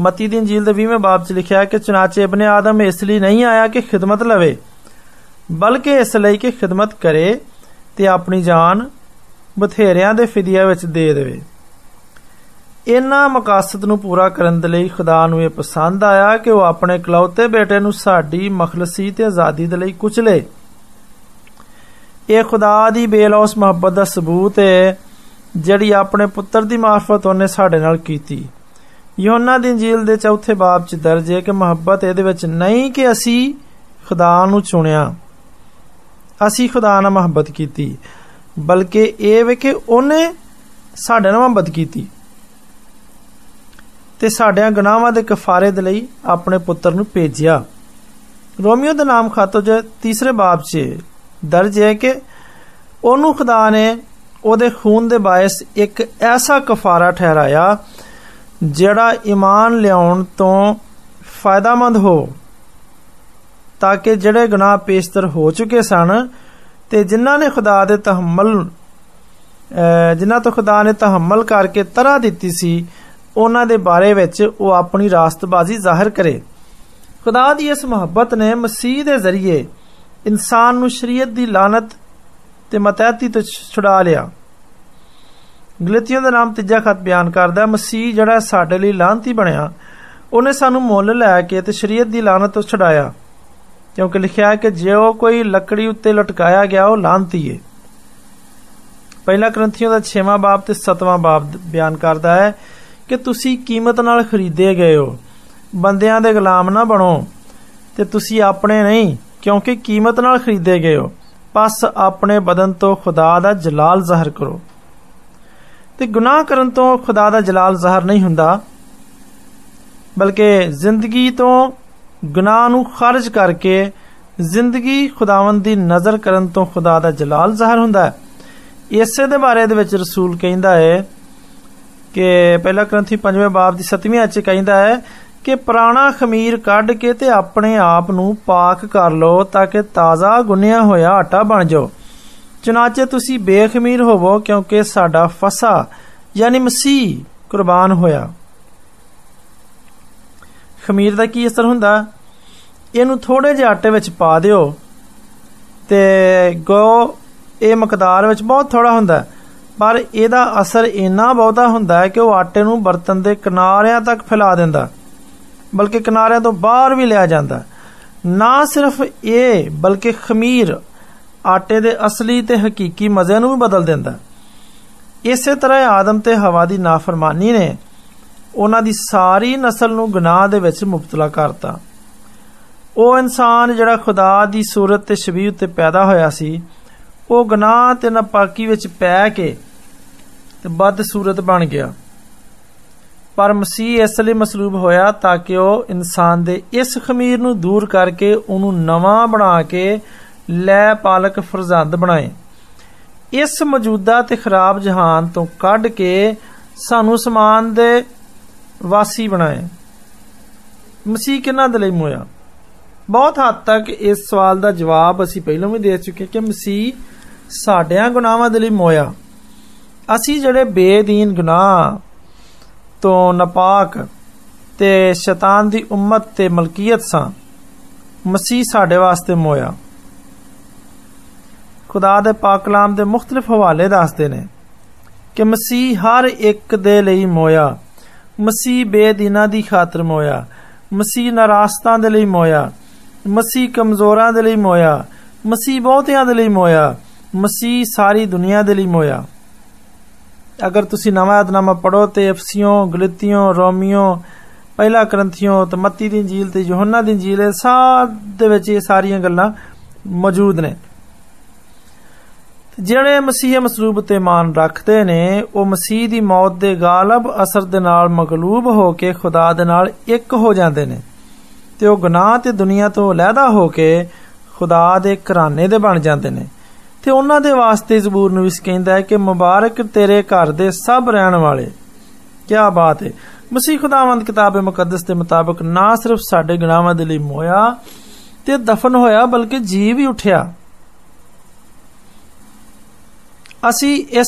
ਮਤੀ ਦੀ ਇੰਜੀਲ ਦੇ 20ਵੇਂ ਬਾਬ 'ਚ ਲਿਖਿਆ ਕਿ ਚਨਾਚੇ ਇਬਨ ਆਦਮ ਇਸ ਲਈ ਨਹੀਂ ਆਇਆ ਕਿ ਖਿਦਮਤ ਲਵੇ ਬਲਕਿ ਇਸ ਲਈ ਕਿ ਖਿਦਮਤ ਕਰੇ ਤੇ ਆਪਣੀ ਜਾਨ ਬਥੇਰਿਆਂ ਦੇ ਫਿਦਿਆ ਵਿੱਚ ਦੇ ਦੇਵੇ ਇਹਨਾਂ ਮਕਸਦ ਨੂੰ ਪੂਰਾ ਕਰਨ ਦੇ ਲਈ ਖੁਦਾ ਨੂੰ ਇਹ ਪਸੰਦ ਆਇਆ ਕਿ ਉਹ ਆਪਣੇ ਇਕਲੌਤੇ ਬੇਟੇ ਨੂੰ ਸਾਡੀ ਮਖਲਸੀ ਤੇ ਆਜ਼ਾਦੀ ਦੇ ਲਈ ਕੁਚਲੇ ਇਹ ਖੁਦਾ ਦੀ ਬੇਲੌਸ ਮੁਹੱਬਤ ਦਾ ਸਬੂਤ ਹੈ ਜਿਹੜੀ ਆਪਣੇ ਪੁੱਤਰ ਦੀ ਮਾਰਫਤ ਉਹਨੇ ਸਾਡੇ ਨਾਲ ਕੀਤੀ ਯੋਹਨਾ ਦੀ ਇੰਜੀਲ ਦੇ ਚੌਥੇ ਬਾਬ 'ਚ ਦਰਜ ਹੈ ਕਿ ਮੁਹੱਬਤ ਇਹਦੇ ਵਿੱਚ ਨਹੀਂ ਕਿ ਅਸੀਂ ਖੁਦਾ ਨੂੰ ਚੁਣਿਆ ਅਸੀਂ ਖੁਦਾ ਨਾਲ ਮੁਹੱਬਤ ਕੀਤੀ ਬਲਕਿ ਇਹ ਵੇ ਕਿ ਉਹਨੇ ਸਾਡੇ ਨਾਲ ਮੁਹੱਬਤ ਕੀਤੀ ਤੇ ਸਾਡਿਆਂ ਗੁਨਾਹਾਂ ਦੇ ਕਫਾਰੇ ਦੇ ਲਈ ਆਪਣੇ ਪੁੱਤਰ ਨੂੰ ਭੇਜਿਆ ਰੋਮੀਓ ਦਾ ਨਾਮ ਖਾਤੋ ਜੇ ਤੀਸਰੇ ਬਾਬ 'ਚ ਦਰਜ ਹੈ ਕਿ ਉਹਨੂੰ ਖੁਦਾ ਨੇ ਉਹਦੇ ਖੂਨ ਦੇ ਬਾਇਸ ਇੱਕ ਐਸਾ ਕਫਾਰਾ ਠਹਿਰਾਇਆ ਜਿਹੜਾ ਈਮਾਨ ਲਿਆਉਣ ਤੋਂ ਫਾਇਦਾਮੰਦ ਹੋ ਤਾਂ ਕਿ ਜਿਹੜੇ ਗੁਨਾਹ ਪੇਸ਼ਤਰ ਹੋ ਚੁੱਕੇ ਸਨ ਤੇ ਜਿਨ੍ਹਾਂ ਨੇ ਖੁਦਾ ਦੇ ਤਹਮਲ ਜਿਨ੍ਹਾਂ ਤੋਂ ਖੁਦਾ ਨੇ ਤਹਮਲ ਕਰਕੇ ਤਰਾ ਦਿੱਤੀ ਸੀ ਉਹਨਾਂ ਦੇ ਬਾਰੇ ਵਿੱਚ ਉਹ ਆਪਣੀ ਰਾਸਤਬਾਜ਼ੀ ਜ਼ਾਹਿਰ ਕਰੇ ਖੁਦਾ ਦੀ ਇਸ ਮੁਹੱਬਤ ਨੇ ਮਸੀਹ ਦੇ ਜ਼ਰੀਏ ਇਨਸਾਨ ਨੂੰ ਸ਼ਰੀਅਤ ਦੀ ਲਾਨਤ ਤੇ ਮਤੈਤੀ ਤੋਂ ਛੁਡਾ ਲਿਆ ਗਲਤੀਆਂ ਦਾ ਨਾਮ ਤੀਜਾ ਖਤ ਬਿਆਨ ਕਰਦਾ ਹੈ ਮਸੀਹ ਜਿਹੜਾ ਸਾਡੇ ਲਈ ਲਾਂਤੀ ਬਣਿਆ ਉਹਨੇ ਸਾਨੂੰ ਮੁੱਲ ਲੈ ਕੇ ਤੇ ਸ਼ਰੀਅਤ ਦੀ ਲਾਨਤ ਤੋਂ ਛੁਡਾਇਆ ਕਿਉਂਕਿ ਲਿਖਿਆ ਹੈ ਕਿ ਜੇ ਉਹ ਕੋਈ ਲੱਕੜੀ ਉੱਤੇ ਲਟਕਾਇਆ ਗਿਆ ਉਹ ਲਾਂਤੀ ਹੈ ਪਹਿਲਾ ਗ੍ਰੰਥੀਆਂ ਦਾ 6ਵਾਂ ਬਾਬ ਤੇ 7ਵਾਂ ਬਾਬ ਬਿਆਨ ਕਰਦਾ ਹੈ ਕਿ ਤੁਸੀਂ ਕੀਮਤ ਨਾਲ ਖਰੀਦੇ ਗਏ ਹੋ ਬੰਦਿਆਂ ਦੇ ਗੁਲਾਮ ਨਾ ਬਣੋ ਤੇ ਤੁਸੀਂ ਆਪਣੇ ਨਹੀਂ ਕਿਉਂਕਿ ਕੀਮਤ ਨਾਲ ਖਰੀਦੇ ਗਏ ਹੋ ਪਸ ਆਪਣੇ ਬਦਨ ਤੋਂ ਖੁਦਾ ਦਾ ਜਲਾਲ ਜ਼ਾਹਰ ਕਰੋ ਤੇ ਗੁਨਾਹ ਕਰਨ ਤੋਂ ਖੁਦਾ ਦਾ ਜਲਾਲ ਜ਼ਾਹਰ ਨਹੀਂ ਹੁੰਦਾ ਬਲਕਿ ਜ਼ਿੰਦਗੀ ਤੋਂ ਗੁਨਾਹ ਨੂੰ ਖਾਰਜ ਕਰਕੇ ਜ਼ਿੰਦਗੀ ਖੁਦਾਵੰਦ ਦੀ ਨਜ਼ਰ ਕਰਨ ਤੋਂ ਖੁਦਾ ਦਾ ਜਲਾਲ ਜ਼ਾਹਰ ਹੁੰਦਾ ਹੈ ਇਸੇ ਦੇ ਬਾਰੇ ਦੇ ਵਿੱਚ ਰਸੂਲ ਕਹਿੰਦਾ ਹੈ ਕਿ ਪਹਿਲਾ ਗ੍ਰੰਥੀ ਪੰਜਵੇਂ ਬਾਬ ਦੀ 7ਵੀਂ ਅਚ ਕਹਿੰਦਾ ਹੈ ਕਿ ਪੁਰਾਣਾ ਖਮੀਰ ਕੱਢ ਕੇ ਤੇ ਆਪਣੇ ਆਪ ਨੂੰ ਪਾਕ ਕਰ ਲਓ ਤਾਂ ਕਿ ਤਾਜ਼ਾ ਗੁੰਨਿਆ ਹੋਇਆ ਆਟਾ ਬਣ ਜਾਓ ਚਨਾਚੇ ਤੁਸੀਂ ਬੇਖਮੀਰ ਹੋਵੋ ਕਿਉਂਕਿ ਸਾਡਾ ਫਸਾ ਯਾਨੀ ਮਸੀਹ ਕੁਰਬਾਨ ਹੋਇਆ ਖਮੀਰ ਦਾ ਕੀ ਅਸਰ ਹੁੰਦਾ ਇਹਨੂੰ ਥੋੜੇ ਜਿਹਾ ਆਟੇ ਵਿੱਚ ਪਾ ਦਿਓ ਤੇ ਗੋ ਇਹ ਮਕਦਾਰ ਵਿੱਚ ਬਹੁਤ ਥੋੜਾ ਹੁੰਦਾ ਪਰ ਇਹਦਾ ਅਸਰ ਇੰਨਾ ਬਹੁਤਾ ਹੁੰਦਾ ਹੈ ਕਿ ਉਹ ਆਟੇ ਨੂੰ ਬਰਤਨ ਦੇ ਕਿਨਾਰਿਆਂ ਤੱਕ ਫੈਲਾ ਦਿੰਦਾ ਬਲਕਿ ਕਿਨਾਰਿਆਂ ਤੋਂ ਬਾਹਰ ਵੀ ਲਿਆ ਜਾਂਦਾ ਨਾ ਸਿਰਫ ਇਹ ਬਲਕਿ ਖਮੀਰ ਆਟੇ ਦੇ ਅਸਲੀ ਤੇ ਹਕੀਕੀ ਮਜ਼ੇ ਨੂੰ ਵੀ ਬਦਲ ਦਿੰਦਾ ਇਸੇ ਤਰ੍ਹਾਂ ਆਦਮ ਤੇ ਹਵਾ ਦੀ ਨਾਫਰਮਾਨੀ ਨੇ ਉਹਨਾਂ ਦੀ ਸਾਰੀ ਨਸਲ ਨੂੰ ਗੁਨਾਹ ਦੇ ਵਿੱਚ ਮੁਬਤਲਾ ਕਰਤਾ ਉਹ ਇਨਸਾਨ ਜਿਹੜਾ ਖੁਦਾ ਦੀ ਸੂਰਤ ਤੇ ਸ਼ਬੀਹ ਉੱਤੇ ਪੈਦਾ ਹੋਇਆ ਸੀ ਉਹ ਗੁਨਾਹ ਤੇ ਨਾਪਾਕੀ ਵਿੱਚ ਪੈ ਕੇ ਤੇ ਬਦ ਸੂਰਤ ਬਣ ਗਿਆ ਪਰ ਮਸੀਹ ਇਸ ਲਈ ਮਸਲੂਬ ਹੋਇਆ ਤਾਂ ਕਿ ਉਹ ਇਨਸਾਨ ਦੇ ਇਸ ਖਮੀਰ ਨੂੰ ਦੂਰ ਕਰਕੇ ਉਹਨੂੰ ਨਵਾਂ ਬਣਾ ਕੇ ਲੈ ਪਾਲਕ ਫਰਜ਼ੰਦ ਬਣਾਏ ਇਸ ਮੌਜੂਦਾ ਤੇ ਖਰਾਬ ਜਹਾਨ ਤੋਂ ਕੱਢ ਕੇ ਸਾਨੂੰ ਸਮਾਨ ਦੇ ਵਾਸੀ ਬਣਾਏ ਮਸੀਹ ਕਿੰਨਾ ਦੇ ਲਈ ਮੋਇਆ ਬਹੁਤ ਹੱਦ ਤੱਕ ਇਸ ਸਵਾਲ ਦਾ ਜਵਾਬ ਅਸੀਂ ਪਹਿਲਾਂ ਵੀ ਦੇ ਚੁੱਕੇ ਕਿ ਮਸੀਹ ਸਾਡਿਆਂ ਗੁਨਾਹਾਂ ਦੇ ਲਈ ਮੋਇਆ ਅਸੀਂ ਜਿਹੜੇ ਬੇਦੀਨ ਗੁਨਾਹ ਤੋਂ ਨਪਾਕ ਤੇ ਸ਼ੈਤਾਨ ਦੀ ਉਮਤ ਤੇ ਮਲਕੀਅਤ ਸਾਂ ਮਸੀਹ ਸਾਡੇ ਵਾਸਤੇ ਮੋਇਆ ਖੁਦਾ ਦੇ ਪਾਕ ਕਲਾਮ ਦੇ ਮੁxtਲਫ ਹਵਾਲੇ ਦੱਸਦੇ ਨੇ ਕਿ ਮਸੀਹ ਹਰ ਇੱਕ ਦੇ ਲਈ ਮੋਇਆ ਮਸੀਹ ਬੇਦੀਨਾਂ ਦੀ ਖਾਤਰ ਮੋਇਆ ਮਸੀਹ ਨਰਾਸਤਾਂ ਦੇ ਲਈ ਮੋਇਆ ਮਸੀਹ ਕਮਜ਼ੋਰਾਂ ਦੇ ਲਈ ਮੋਇਆ ਮਸੀਹ ਬਹੁਤਿਆਂ ਦੇ ਲਈ ਮੋਇਆ ਮਸੀਹ ਸਾਰੀ ਦੁਨੀਆ ਦੇ ਲਈ ਮੋਇਆ ਅਗਰ ਤੁਸੀਂ ਨਵਾਂ ਅਦਨਾਮਾ ਪੜੋ ਤੇ ਅਫਸੀਓਂ ਗਲਤੀਓਂ ਰੋਮੀਓ ਪਹਿਲਾ ਕਰੰਥੀਓ ਤੇ ਮੱਤੀ ਦੀ ਇੰਜੀਲ ਤੇ ਯੋਹੰਨਾ ਦੀ ਇੰਜੀਲ ਇਹ ਸਾਰ ਦੇ ਵਿੱਚ ਇਹ ਸਾਰੀਆਂ ਗੱਲਾਂ ਮੌਜੂਦ ਨੇ ਜਿਹੜੇ ਮਸੀਹ ਮਸਲੂਬ ਤੇ ਮਾਨ ਰੱਖਦੇ ਨੇ ਉਹ ਮਸੀਹ ਦੀ ਮੌਤ ਦੇ ਗਾਲਬ ਅਸਰ ਦੇ ਨਾਲ ਮਗਲੂਬ ਹੋ ਕੇ ਖੁਦਾ ਦੇ ਨਾਲ ਇੱਕ ਹੋ ਜਾਂਦੇ ਨੇ ਤੇ ਉਹ ਗੁਨਾਹ ਤੇ ਦੁਨੀਆ ਤੋਂ ਅਲੱਗਾ ਹੋ ਕੇ ਖੁਦਾ ਦੇ ਘਰਾਣੇ ਦੇ ਬਣ ਜਾਂਦੇ ਨੇ ਤੇ ਉਹਨਾਂ ਦੇ ਵਾਸਤੇ ਜ਼ਬੂਰ ਨੂੰ ਇਸ ਕਹਿੰਦਾ ਹੈ ਕਿ ਮੁਬਾਰਕ ਤੇਰੇ ਘਰ ਦੇ ਸਭ ਰਹਿਣ ਵਾਲੇ ਕੀ ਬਾਤ ਹੈ ਮਸੀਹ ਖੁਦਾਵੰਦ ਕਿਤਾਬੇ ਮੁਕੱਦਸ ਦੇ ਮੁਤਾਬਕ ਨਾ ਸਿਰਫ ਸਾਡੇ ਗੁਨਾਹਾਂ ਦੇ ਲਈ ਮੋਇਆ ਤੇ ਦਫਨ ਹੋਇਆ ਬਲਕਿ ਜੀ ਵੀ ਉਠਿਆ ਅਸੀਂ ਇਸ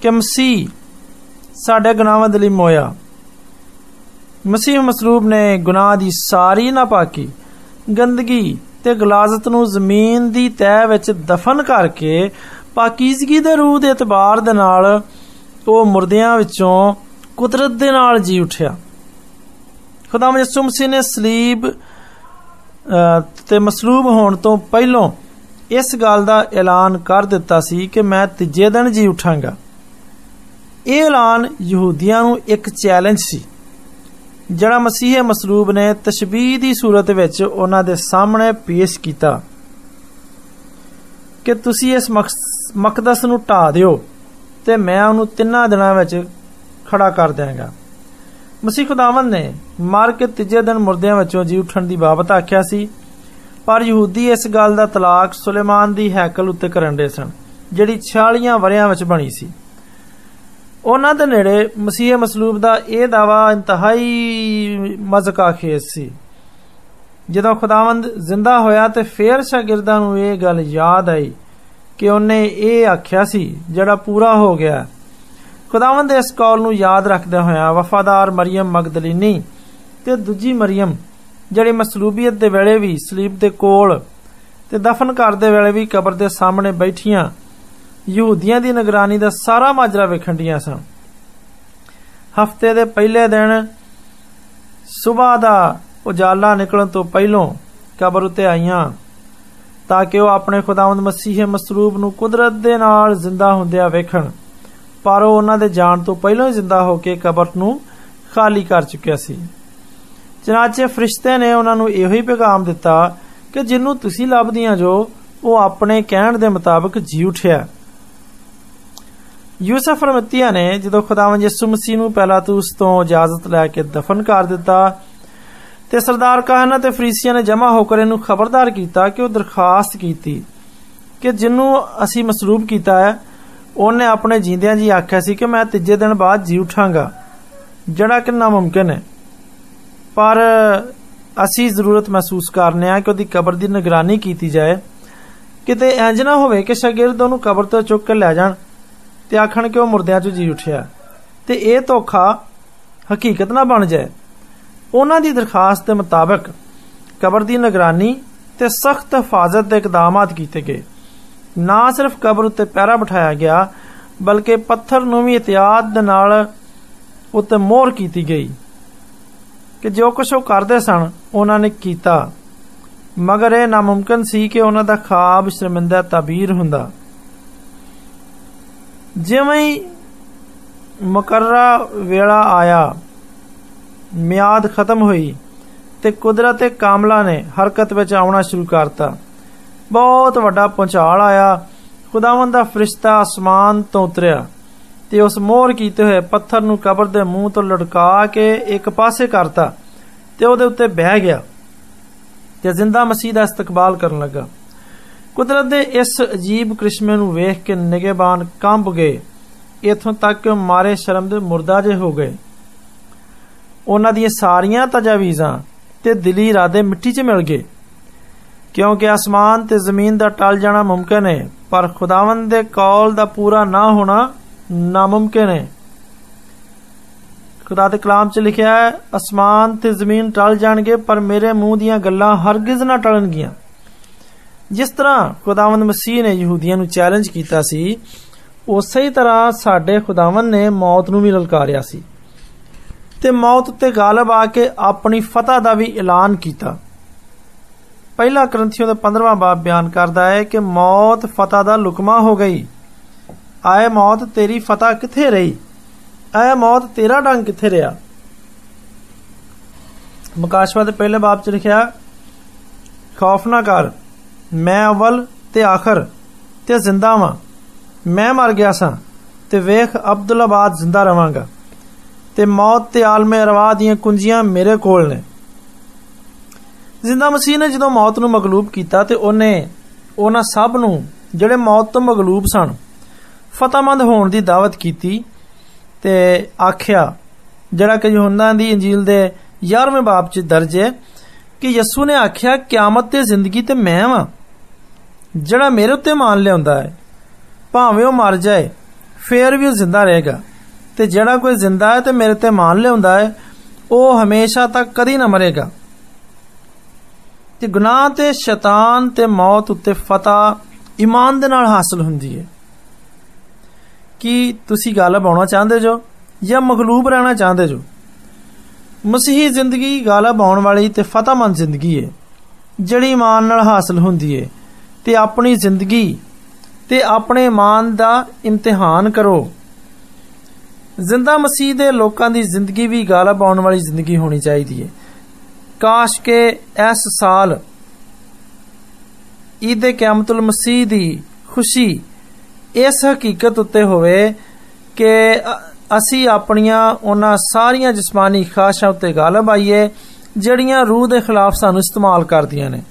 ਕਿ ਮਸੀਹ ਸਾਡੇ ਗੁਨਾਹਾਂ ਦੇ ਲਈ ਮੋਇਆ ਮਸੀਹ ਮਸਲੂਬ ਨੇ ਗੁਨਾਹ ਦੀ ਸਾਰੀ ਨਾਪਾਕੀ ਗੰਦਗੀ ਤੇ ਗਲਾਜ਼ਤ ਨੂੰ ਜ਼ਮੀਨ ਦੀ ਤਹਿ ਵਿੱਚ ਦਫਨ ਕਰਕੇ ਪਾਕੀਜ਼ਗੀ ਦੇ ਰੂਹ ਦੇ ਇਤਬਾਰ ਦੇ ਨਾਲ ਉਹ ਮੁਰਦਿਆਂ ਵਿੱਚੋਂ ਕੁਦਰਤ ਦੇ ਨਾਲ ਜੀ ਉਠਿਆ ਖੁਦਾ ਯਿਸੂ ਮਸੀਹ ਨੇ ਸਲੀਬ ਤੇ ਮਸਲੂਬ ਹੋਣ ਤੋਂ ਪਹਿਲਾਂ ਇਸ ਗੱਲ ਦਾ ਐਲਾਨ ਕਰ ਦਿੱਤਾ ਸੀ ਕਿ ਮੈਂ ਤੀਜੇ ਦਿਨ ਜੀ ਉਠਾਂਗਾ ਇਹ ਐਲਾਨ ਯਹੂਦੀਆਂ ਨੂੰ ਇੱਕ ਚੈਲੰਜ ਸੀ ਜਿਹੜਾ ਮਸੀਹ ਮਸਲੂਬ ਨੇ ਤਸ਼ਬੀਹ ਦੀ ਸੂਰਤ ਵਿੱਚ ਉਹਨਾਂ ਦੇ ਸਾਹਮਣੇ ਪੇਸ਼ ਕੀਤਾ ਕਿ ਤੁਸੀਂ ਇਸ ਮਕਦਸ ਨੂੰ ਢਾ ਦਿਓ ਤੇ ਮੈਂ ਉਹਨੂੰ ਤਿੰਨਾਂ ਦਿਨਾਂ ਵਿੱਚ ਖੜਾ ਕਰ ਦਿਆਂਗਾ ਮਸੀਹ ਖੁਦਾਵੰਦ ਨੇ ਮਾਰ ਕੇ ਤੀਜੇ ਦਿਨ ਮੁਰਦਿਆਂ ਵਿੱਚੋਂ ਜੀ ਉਠਣ ਦੀ ਬਾਬਤ ਆਖਿਆ ਸੀ ਪਰ ਯਹੂਦੀ ਇਸ ਗੱਲ ਦਾ ਤਲਾਕ ਸੁਲੇਮਾਨ ਦੀ ਹੈਕਲ ਉੱਤੇ ਕਰਨ ਦੇ ਸਨ ਜਿਹੜੀ 40 ਵਰਿਆਂ ਵਿੱਚ ਬਣੀ ਸੀ ਉਹਨਾਂ ਦੇ ਨੇੜੇ ਮਸੀਹ ਮਸਲੂਬ ਦਾ ਇਹ ਦਾਵਾ ਇੰਤਹਾਈ ਮਜ਼ਕਾ ਖੇਸ ਸੀ ਜਦੋਂ ਖੁਦਾਵੰਦ ਜ਼ਿੰਦਾ ਹੋਇਆ ਤੇ ਫੇਰ ਸ਼ਾਗਿਰਦਾਂ ਨੂੰ ਇਹ ਗੱਲ ਯਾਦ ਆਈ ਕਿ ਉਹਨੇ ਇਹ ਆਖਿਆ ਸੀ ਜਿਹੜਾ ਪੂਰਾ ਹੋ ਗਿਆ ਖੁਦਾਵੰਦ ਇਸ ਕੌਲ ਨੂੰ ਯਾਦ ਰੱਖਦੇ ਹੋਇਆ ਵਫਾਦਾਰ ਮਰੀਮ ਮਗਦਲੀਨੀ ਤੇ ਦੂਜੀ ਮਰੀਮ ਜਿਹੜੀ ਮਸਲੂਬੀਅਤ ਦੇ ਵੇਲੇ ਵੀ ਸਲੀਬ ਦੇ ਕੋਲ ਤੇ ਦਫਨ ਕਰਦੇ ਵੇਲੇ ਵੀ ਕਬਰ ਦੇ ਸਾਹਮਣੇ ਬੈਠੀਆਂ ਯਹੂਦੀਆਂ ਦੀ ਨਿਗਰਾਨੀ ਦਾ ਸਾਰਾ ਮਾਜਰਾ ਵੇਖਣਡੀਆਂ ਸਨ ਹਫਤੇ ਦੇ ਪਹਿਲੇ ਦਿਨ ਸਵੇਰ ਦਾ ਉਜਾਲਾ ਨਿਕਲਣ ਤੋਂ ਪਹਿਲਾਂ ਕਬਰ ਉਤੇ ਆਈਆਂ ਤਾਂ ਕਿ ਉਹ ਆਪਣੇ ਖੁਦਾਵੰਦ ਮਸੀਹ ਮਸਰੂਬ ਨੂੰ ਕੁਦਰਤ ਦੇ ਨਾਲ ਜ਼ਿੰਦਾ ਹੁੰਦਿਆਂ ਵੇਖਣ ਪਰ ਉਹ ਉਹਨਾਂ ਦੇ ਜਾਣ ਤੋਂ ਪਹਿਲਾਂ ਹੀ ਜ਼ਿੰਦਾ ਹੋ ਕੇ ਕਬਰ ਨੂੰ ਖਾਲੀ ਕਰ ਚੁੱਕਿਆ ਸੀ ਚਨਾਚੇ ਫਰਿਸ਼ਤੇ ਨੇ ਉਹਨਾਂ ਨੂੰ ਇਹੋ ਹੀ ਪੈਗਾਮ ਦਿੱਤਾ ਕਿ ਜਿੰਨੂੰ ਤੁਸੀਂ ਲੱਭਦੀਆਂ ਜੋ ਉਹ ਆਪਣੇ ਕਹਿਣ ਦੇ ਮੁਤਾਬਕ ਜੀ ਉਠਿਆ ਯੂਸਫ ਰਮਤੀਆ ਨੇ ਜਦੋਂ ਖੁਦਾਵੰਦ ਯਿਸੂ ਮਸੀਹ ਨੂੰ ਪਹਿਲਾ ਤੋਂ ਉਸ ਤੋਂ ਇਜਾਜ਼ਤ ਲੈ ਕੇ ਦਫਨ ਕਰ ਦਿੱਤਾ ਤੇ ਸਰਦਾਰ ਕਾਹਨਾ ਤੇ ਫਰੀਸੀਆਂ ਨੇ ਜਮ੍ਹਾਂ ਹੋ ਕੇ ਇਹਨੂੰ ਖਬਰਦਾਰ ਕੀਤਾ ਕਿ ਉਹ ਦਰਖਾਸਤ ਕੀਤੀ ਕਿ ਜਿੰਨੂੰ ਅਸੀਂ ਮਸਲੂਬ ਕੀਤਾ ਹੈ ਉਹਨੇ ਆਪਣੇ ਜਿੰਦਿਆਂ ਜੀ ਆਖਿਆ ਸੀ ਕਿ ਮੈਂ ਤੀਜੇ ਦਿਨ ਬਾਅਦ ਜੀ ਉਠਾਂਗਾ ਜਿਹੜਾ ਕਿ ਨਾ ਮੁਮਕਿਨ ਹੈ ਪਰ ਅਸੀਂ ਜ਼ਰੂਰਤ ਮਹਿਸੂਸ ਕਰਨੇ ਆ ਕਿ ਉਹਦੀ ਕਬਰ ਦੀ ਨਿਗਰਾਨੀ ਕੀਤੀ ਜਾਏ ਕਿਤੇ ਇੰਜ ਨਾ ਹੋਵੇ ਕਿ ਸ਼ਾਗਿਰਦ ਉਹਨੂੰ ਕਬਰ ਤੋਂ ਚੁੱਕ ਕੇ ਲੈ ਜਾਣ ਤੇ ਆਖਣ ਕਿ ਉਹ ਮੁਰਦਿਆਂ 'ਚੋਂ ਜੀ ਉੱਠਿਆ ਤੇ ਇਹ ਧੋਖਾ ਹਕੀਕਤ ਨਾ ਬਣ ਜਾਏ ਉਹਨਾਂ ਦੀ ਦਰਖਾਸਤ ਦੇ ਮੁਤਾਬਕ ਕਬਰ ਦੀ ਨਿਗਰਾਨੀ ਤੇ ਸਖਤ ਹਿਫਾਜ਼ਤ ਦੇ ਇਕਦਾਮਾਤ ਕੀਤੇ ਗਏ ਨਾ ਸਿਰਫ ਕਬਰ ਉੱਤੇ ਪਹਿਰਾ ਬਿਠਾਇਆ ਗਿਆ ਬਲਕਿ ਪੱਥਰ ਨੂੰ ਵੀ ਇਤਿਆਦ ਦੇ ਨਾਲ ਉੱਤੇ ਮੋਹਰ ਕੀਤੀ ਗਈ ਕਿ ਜੋ ਕੁਝ ਉਹ ਕਰਦੇ ਸਨ ਉਹਨਾਂ ਨੇ ਕੀਤਾ ਮਗਰ ਇਹ ਨਾਮੁਮਕਿਨ ਸੀ ਕਿ ਉਹਨਾਂ ਦਾ ਖਾਬ ਸ਼ਰਮਿੰਦਾ ਤਾਬੀਰ ਹੁੰਦਾ ਜਿਵੇਂ ਹੀ ਮੁਕਰਰਾ ਵੇਲਾ ਆਇਆ ਮਿਆਦ ਖਤਮ ਹੋਈ ਤੇ ਕੁਦਰਤ ਕਾਮਲਾ ਨੇ ਹਰਕਤ ਵਿੱਚ ਆਉਣਾ ਸ਼ੁਰੂ ਕਰਤਾ ਬਹੁਤ ਵੱਡਾ ਪਹੁੰਚਾਲ ਆਇਆ ਖੁਦਾਵੰਦ ਦਾ ਫਰਿਸ਼ਤਾ ਅਸਮਾਨ ਤੋਂ ਉਤਰਿਆ ਤੇ ਉਸ ਮੋਹਰ ਕੀਤੇ ਹੋਏ ਪੱਥਰ ਨੂੰ ਕਬਰ ਦੇ ਮੂੰਹ ਤੋਂ ਲਟਕਾ ਕੇ ਇੱਕ ਪਾਸੇ ਕਰਤਾ ਤੇ ਉਹਦੇ ਉੱਤੇ ਬਹਿ ਗਿਆ ਤੇ ਜ਼ਿੰਦਾ ਮਸੀਹ ਦਾ ਇਸਤਕਬਾਲ ਕਰਨ ਲੱਗਾ ਕੁਦਰਤ ਦੇ ਇਸ ਅਜੀਬ ਕ੍ਰਿਸ਼ਮੇ ਨੂੰ ਵੇਖ ਕੇ ਨਿਗਹਿਬਾਨ ਕੰਬ ਗਏ ਇਥੋਂ ਤੱਕ ਕਿ ਮਾਰੇ ਸ਼ਰਮ ਦੇ ਮੁਰਦਾ ਜੇ ਹੋ ਗਏ ਉਹਨਾਂ ਦੀਆਂ ਸਾਰੀਆਂ ਤਜਾਵੀਜ਼ਾਂ ਤੇ ਦਿਲੀ ਇਰਾਦੇ ਮਿੱਟੀ 'ਚ ਮਿਲ ਗਏ ਕਿਉਂਕਿ ਅਸਮਾਨ ਤੇ ਜ਼ਮੀਨ ਦਾ ਟਲ ਜਾਣਾ ਮੁਮਕਿਨ ਹੈ ਪਰ ਖੁਦਾਵੰਦ ਦੇ ਕੌਲ ਦਾ ਪੂਰਾ ਨਾ ਹੋਣਾ ਨਾਮੁਮਕਿਨ ਹੈ ਖੁਦਾ ਦੇ ਕਲਾਮ 'ਚ ਲਿਖਿਆ ਹੈ ਅਸਮਾਨ ਤੇ ਜ਼ਮੀਨ ਟਲ ਜਾਣਗੇ ਪਰ ਮੇਰੇ ਮੂੰਹ ਦੀਆਂ ਗੱਲਾਂ ਹਰਗਿਜ਼ ਨਾ ਟਲਣਗੀਆਂ ਜਿਸ ਤਰ੍ਹਾਂ ਖੁਦਾਵੰਦ ਮਸੀਹ ਨੇ ਯਹੂਦੀਆਂ ਨੂੰ ਚੈਲੰਜ ਕੀਤਾ ਸੀ ਉਸੇ ਹੀ ਤਰ੍ਹਾਂ ਸਾਡੇ ਖੁਦਾਵੰਦ ਨੇ ਮੌਤ ਨੂੰ ਵੀ ਲਲਕਾਰਿਆ ਸੀ ਤੇ ਮੌਤ ਉੱਤੇ ਗਾਲਬ ਆ ਕੇ ਆਪਣੀ ਫਤਹ ਦਾ ਵੀ ਐਲਾਨ ਕੀਤਾ ਪਹਿਲਾ ਕਰੰਥੀਓ ਦਾ 15ਵਾਂ ਬਾਬ ਬਿਆਨ ਕਰਦਾ ਹੈ ਕਿ ਮੌਤ ਫਤਹ ਦਾ ਲੁਕਮਾ ਹੋ ਗਈ ਆਏ ਮੌਤ ਤੇਰੀ ਫਤਹ ਕਿੱਥੇ ਰਹੀ ਐ ਮੌਤ ਤੇਰਾ ਡੰਗ ਕਿੱਥੇ ਰਿਹਾ ਮਕਾਸ਼ਵਾ ਦੇ ਪਹਿਲੇ ਬਾਬ ਚ ਲਿਖਿਆ ਖੌਫ ਨਾ ਕਰ ਮੈਂ ਅਵਲ ਤੇ ਆਖਰ ਤੇ ਜ਼ਿੰਦਾ ਵਾਂ ਮੈਂ ਮਰ ਗਿਆ ਸਾਂ ਤੇ ਵੇਖ ਅਬਦੁੱਲਾਬਾਦ ਜ਼ਿੰਦਾ ਰਵਾਂਗਾ ਤੇ ਮੌਤ ਤੇ ਆਲਮੇ ਰਵਾ ਦੀਆਂ ਕੁੰਜੀਆਂ ਮੇਰੇ ਕੋਲ ਨੇ ਜ਼ਿੰਦਾ ਮਸੀਹ ਨੇ ਜਦੋਂ ਮੌਤ ਨੂੰ ਮਗਲੂਬ ਕੀਤਾ ਤੇ ਉਹਨੇ ਉਹਨਾਂ ਸਭ ਨੂੰ ਜਿਹੜੇ ਮੌਤ ਤੋਂ ਮਗਲੂਬ ਸਨ ਫਤਹਮੰਦ ਹੋਣ ਦੀ ਦਾਵਤ ਕੀਤੀ ਤੇ ਆਖਿਆ ਜਿਹੜਾ ਕਿ ਯਹੋਨਾ ਦੀ ਇੰਜੀਲ ਦੇ 11ਵੇਂ ਬਾਬ 'ਚ ਦਰਜ ਹੈ ਕਿ ਯਸੂ ਨੇ ਆਖਿਆ ਕਿਆਮਤ ਤੇ ਜ਼ਿੰਦਗੀ ਤੇ ਮੈਂ ਵਾਂ ਜਿਹੜਾ ਮੇਰੇ ਉੱਤੇ ਮੰਨ ਲਿਆਉਂਦਾ ਹੈ ਭਾਵੇਂ ਉਹ ਮਰ ਜਾਏ ਫੇਰ ਵੀ ਉਹ ਜ਼ਿੰਦਾ ਰਹੇਗਾ ਤੇ ਜਿਹੜਾ ਕੋਈ ਜ਼ਿੰਦਾ ਹੈ ਤੇ ਮੇਰੇ ਤੇ ਮੰਨ ਲਿਆਉਂਦਾ ਹੈ ਉਹ ਹਮੇਸ਼ਾ ਤੱਕ ਕਦੀ ਨਾ ਮਰੇਗਾ ਤੇ ਗੁਨਾਹ ਤੇ ਸ਼ੈਤਾਨ ਤੇ ਮੌਤ ਉੱਤੇ ਫਤਹ ਈਮਾਨ ਦੇ ਨਾਲ ਹਾਸਲ ਹੁੰਦੀ ਹੈ ਕੀ ਤੁਸੀਂ ਗਾਲਬ ਆਉਣਾ ਚਾਹੁੰਦੇ ਜੋ ਜਾਂ ਮਗਲੂਬ ਰਹਿਣਾ ਚਾਹੁੰਦੇ ਜੋ ਮਸੀਹੀ ਜ਼ਿੰਦਗੀ ਗਾਲਬ ਆਉਣ ਵਾਲੀ ਤੇ ਫਤਹਮੰਦ ਜ਼ਿੰਦਗੀ ਹੈ ਜਿਹੜੀ ਈਮਾਨ ਨਾਲ ਹਾਸਲ ਹੁੰਦੀ ਹੈ ਤੇ ਆਪਣੀ ਜ਼ਿੰਦਗੀ ਤੇ ਆਪਣੇ ਈਮਾਨ ਦਾ ਇਮਤਿਹਾਨ ਕਰੋ ਜ਼ਿੰਦਾ ਮਸੀਹ ਦੇ ਲੋਕਾਂ ਦੀ ਜ਼ਿੰਦਗੀ ਵੀ ਗਾਲਬ ਆਉਣ ਵਾਲੀ ਜ਼ਿੰਦਗੀ ਹੋਣੀ ਚਾਹੀਦੀ ਹੈ ਕਾਸ਼ ਕੇ ਇਸ ਸਾਲ ਈਦ ਕਿਆਮਤੁਲ ਮਸੀਹ ਦੀ ਖੁਸ਼ੀ ਇਸ ਹਕੀਕਤ ਉੱਤੇ ਹੋਵੇ ਕਿ ਅਸੀਂ ਆਪਣੀਆਂ ਉਹਨਾਂ ਸਾਰੀਆਂ ਜਿਸਮਾਨੀ ਖਾਸ਼ਾਂ ਉੱਤੇ ਗਾਲਬ ਆਈਏ ਜਿਹੜੀਆਂ ਰੂਹ ਦੇ ਖਿਲਾਫ ਸਾਨੂੰ ਇਸਤੇਮਾਲ ਕਰਦੀਆਂ ਨੇ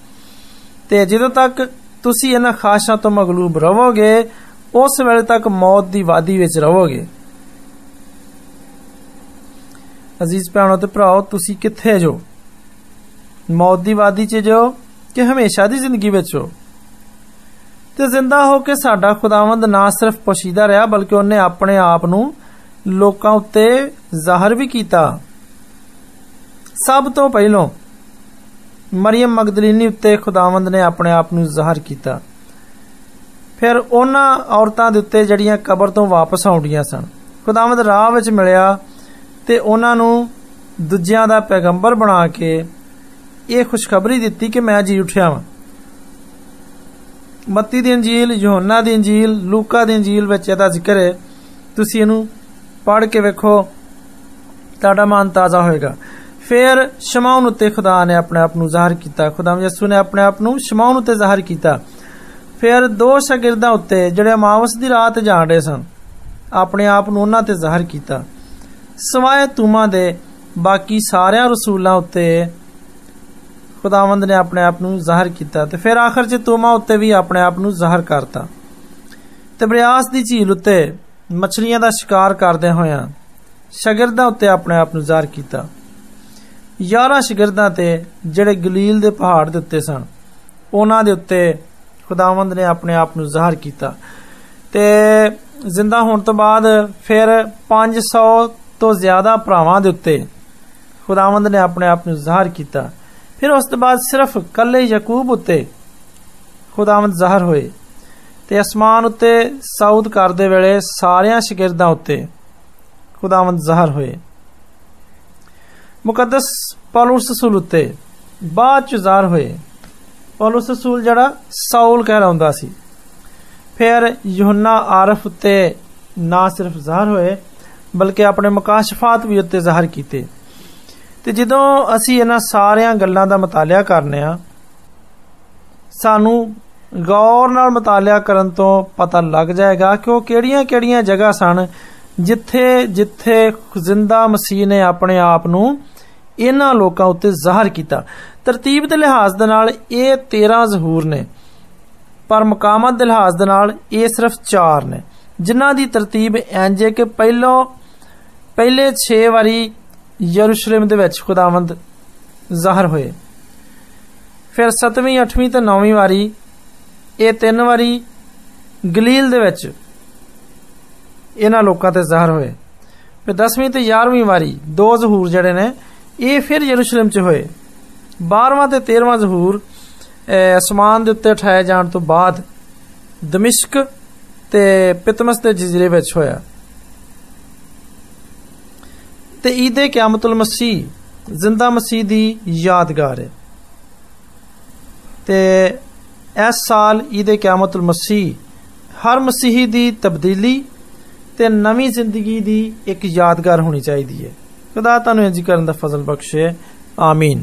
ਤੇ ਜਦੋਂ ਤੱਕ ਤੁਸੀਂ ਇਹਨਾਂ ਖਾਸ਼ਾਂ ਤੋਂ ਮਗਲੂਬ ਰਹੋਗੇ ਉਸ ਵੇਲੇ ਤੱਕ ਮੌਤ ਦੀ ਵਾਦੀ ਵਿੱਚ ਰਹੋਗੇ ਅਜ਼ੀਜ਼ ਭੈਣੋ ਤੇ ਭਰਾਓ ਤੁਸੀਂ ਕਿੱਥੇ ਜੋ ਮੌਤ ਦੀ ਵਾਦੀ 'ਚ ਜੋ ਕਿ ਹਮੇਸ਼ਾ ਦੀ ਜ਼ਿੰਦਗੀ ਵਿੱਚ ਹੋ ਤੇ ਜ਼ਿੰਦਾ ਹੋ ਕੇ ਸਾਡਾ ਖੁਦਾਵੰਦ ਨਾ ਸਿਰਫ ਪੋਸ਼ੀਦਾ ਰਿਹਾ ਬਲਕਿ ਉਹਨੇ ਆਪਣੇ ਆਪ ਨੂੰ ਲੋਕਾਂ ਉੱਤੇ ਜ਼ਾਹਰ ਵੀ ਕੀਤਾ ਸਭ ਤੋਂ ਪਹਿਲਾਂ ਮਰੀਮ ਮਗਦਲੀਨੀ ਉੱਤੇ ਖੁਦਾਵੰਦ ਨੇ ਆਪਣੇ ਆਪ ਨੂੰ ਜ਼ਾਹਰ ਕੀਤਾ। ਫਿਰ ਉਹਨਾਂ ਔਰਤਾਂ ਦੇ ਉੱਤੇ ਜਿਹੜੀਆਂ ਕਬਰ ਤੋਂ ਵਾਪਸ ਆਉਂਦੀਆਂ ਸਨ। ਖੁਦਾਵੰਦ ਰਾਹ ਵਿੱਚ ਮਿਲਿਆ ਤੇ ਉਹਨਾਂ ਨੂੰ ਦੂਜਿਆਂ ਦਾ ਪੈਗੰਬਰ ਬਣਾ ਕੇ ਇਹ ਖੁਸ਼ਖਬਰੀ ਦਿੱਤੀ ਕਿ ਮੈਂ ਜੀ ਉਠਿਆ ਹਾਂ ਮੱਤੀ ਦੀ ਇੰਜੀਲ, ਯੋਹੰਨਾ ਦੀ ਇੰਜੀਲ, ਲੂਕਾ ਦੀ ਇੰਜੀਲ ਵਿੱਚ ਇਹਦਾ ਜ਼ਿਕਰ ਹੈ। ਤੁਸੀਂ ਇਹਨੂੰ ਪੜ੍ਹ ਕੇ ਵੇਖੋ, ਤੁਹਾਡਾ ਮਨ ਤਾਜ਼ਾ ਹੋਏਗਾ। ਫਿਰ ਸ਼ਮਾਉਨ ਉੱਤੇ ਖੁਦਾ ਨੇ ਆਪਣੇ ਆਪ ਨੂੰ ਜ਼ਾਹਰ ਕੀਤਾ ਖੁਦਾਮ ਯਿਸੂ ਨੇ ਆਪਣੇ ਆਪ ਨੂੰ ਸ਼ਮਾਉਨ ਉੱਤੇ ਜ਼ਾਹਰ ਕੀਤਾ ਫਿਰ ਦੋ ਸ਼ਾਗਿਰਦਾਂ ਉੱਤੇ ਜਿਹੜੇ ਅਮਾਵਸ ਦੀ ਰਾਤ ਜਾਣ ਰਹੇ ਸਨ ਆਪਣੇ ਆਪ ਨੂੰ ਉਹਨਾਂ ਤੇ ਜ਼ਾਹਰ ਕੀਤਾ ਸਵਾਏ ਤੁਮਾ ਦੇ ਬਾਕੀ ਸਾਰਿਆਂ ਰਸੂਲਾਂ ਉੱਤੇ ਖੁਦਾਵੰਦ ਨੇ ਆਪਣੇ ਆਪ ਨੂੰ ਜ਼ਾਹਰ ਕੀਤਾ ਤੇ ਫਿਰ ਆਖਰ 'ਚ ਤੁਮਾ ਉੱਤੇ ਵੀ ਆਪਣੇ ਆਪ ਨੂੰ ਜ਼ਾਹਰ ਕਰਤਾ ਤੇ ਬਰਿਆਸ ਦੀ ਝੀਲ ਉੱਤੇ ਮੱਛਲੀਆਂ ਦਾ ਸ਼ਿਕਾਰ ਕਰਦੇ ਹੋਇਆਂ ਸ਼ਾਗਿਰਦਾਂ ਉੱਤੇ ਆਪਣੇ ਆਪ ਨੂੰ ਜ਼ਾਹਰ ਕੀਤਾ 11 ਸ਼ਾਗਿਰਦਾਂ ਤੇ ਜਿਹੜੇ ਗਲੀਲ ਦੇ ਪਹਾੜ ਦੇ ਉੱਤੇ ਸਨ ਉਹਨਾਂ ਦੇ ਉੱਤੇ ਖੁਦਾਵੰਦ ਨੇ ਆਪਣੇ ਆਪ ਨੂੰ ਜ਼ਾਹਰ ਕੀਤਾ ਤੇ ਜ਼ਿੰਦਾ ਹੋਣ ਤੋਂ ਬਾਅਦ ਫਿਰ 500 ਤੋਂ ਜ਼ਿਆਦਾ ਭਰਾਵਾਂ ਦੇ ਉੱਤੇ ਖੁਦਾਵੰਦ ਨੇ ਆਪਣੇ ਆਪ ਨੂੰ ਜ਼ਾਹਰ ਕੀਤਾ ਫਿਰ ਉਸ ਤੋਂ ਬਾਅਦ ਸਿਰਫ ਕੱਲੇ ਯਾਕੂਬ ਉੱਤੇ ਖੁਦਾਵੰਦ ਜ਼ਾਹਰ ਹੋਏ ਤੇ ਅਸਮਾਨ ਉੱਤੇ ਸਾਊਦ ਕਰਦੇ ਵੇਲੇ ਸਾਰਿਆਂ ਸ਼ਾਗਿਰਦਾਂ ਉੱਤੇ ਖੁਦਾਵੰਦ ਜ਼ਾਹਰ ਹੋਏ ਮੁਕੱਦਸ ਪੌਲਸ ਰਸੂਲ ਉੱਤੇ ਬਾਅਦ ਚ ਜ਼ਾਹਰ ਹੋਏ ਪੌਲਸ ਰਸੂਲ ਜਿਹੜਾ ਸਾਊਲ ਕਹਿਲਾਉਂਦਾ ਸੀ ਫਿਰ ਯੋਹਨਾ ਆਰਫ ਉੱਤੇ ਨਾ ਸਿਰਫ ਜ਼ਾਹਰ ਹੋਏ ਬਲਕਿ ਆਪਣੇ ਮਕਾਸ਼ਫਾਤ ਵੀ ਉੱਤੇ ਜ਼ਾਹਰ ਕੀਤੇ ਤੇ ਜਦੋਂ ਅਸੀਂ ਇਹਨਾਂ ਸਾਰੀਆਂ ਗੱਲਾਂ ਦਾ ਮਤਾਲਿਆ ਕਰਨੇ ਆ ਸਾਨੂੰ ਗੌਰ ਨਾਲ ਮਤਾਲਿਆ ਕਰਨ ਤੋਂ ਪਤਾ ਲੱਗ ਜਾਏਗਾ ਕਿ ਉਹ ਕਿਹੜੀਆਂ-ਕਿਹੜੀਆਂ ਜਗ੍ਹਾ ਸਨ ਜਿੱਥੇ ਜਿੱਥੇ ਜ਼ਿੰਦਾ ਮਸੀਹ ਨੇ ਆਪਣੇ ਆਪ ਨੂੰ ਇਹਨਾਂ ਲੋਕਾਂ ਉੱਤੇ ਜ਼ਾਹਰ ਕੀਤਾ ਤਰਤੀਬ ਦੇ ਲਿਹਾਜ਼ ਦੇ ਨਾਲ ਇਹ 13 ਜ਼ਹੂਰ ਨੇ ਪਰ ਮਕਾਮਾਤ ਦੇ ਲਿਹਾਜ਼ ਦੇ ਨਾਲ ਇਹ ਸਿਰਫ 4 ਨੇ ਜਿਨ੍ਹਾਂ ਦੀ ਤਰਤੀਬ ਇੰਜ ਹੈ ਕਿ ਪਹਿਲੋ ਪਹਿਲੇ 6 ਵਾਰੀ ਯਰੂਸ਼ਲਮ ਦੇ ਵਿੱਚ ਖੁਦਾਵੰਦ ਜ਼ਾਹਰ ਹੋਏ ਫਿਰ 7ਵੀਂ 8ਵੀਂ ਤੇ 9ਵੀਂ ਵਾਰੀ ਇਹ ਤਿੰਨ ਵਾਰੀ ਗਲੀਲ ਦੇ ਵਿੱਚ ਇਹਨਾਂ ਲੋਕਾਂ ਤੇ ਜ਼ਾਹਰ ਹੋਏ ਫਿਰ 10ਵੀਂ ਤੇ 11ਵੀਂ ਵਾਰੀ ਦੋ ਜ਼ਹੂਰ ਜਿਹੜੇ ਨੇ ਇਹ ਫਿਰ ਯਰੂਸ਼ਲਮ 'ਚ ਹੋਏ 12ਵਾਂ ਤੇ 13ਵਾਂ ਜ਼ਹੂਰ ਅਸਮਾਨ ਦੇ ਉੱਤੇ ਠਾਏ ਜਾਣ ਤੋਂ ਬਾਅਦ ਦਮਿਸ਼ਕ ਤੇ ਪਿਤਮਸ ਦੇ ਜਜ਼ੀਰੇ ਵਿੱਚ ਹੋਇਆ ਤੇ ਈਦੇ ਕਿਆਮਤੁਲ ਮਸੀਹ ਜ਼ਿੰਦਾ ਮਸੀਹ ਦੀ ਯਾਦਗਾਰ ਹੈ ਤੇ ਇਸ ਸਾਲ ਈਦੇ ਕਿਆਮਤੁਲ ਮਸੀਹ ਹਰ ਮਸੀਹੀ ਦੀ ਤਬਦੀਲੀ ਤੇ ਨਵੀਂ ਜ਼ਿੰਦਗੀ ਦੀ ਇੱਕ ਯਾਦਗਾਰ ਹੋਣੀ ਚਾਹੀਦੀ ਹੈ ख़ुदा तानु जी फजल बख्शे आमीन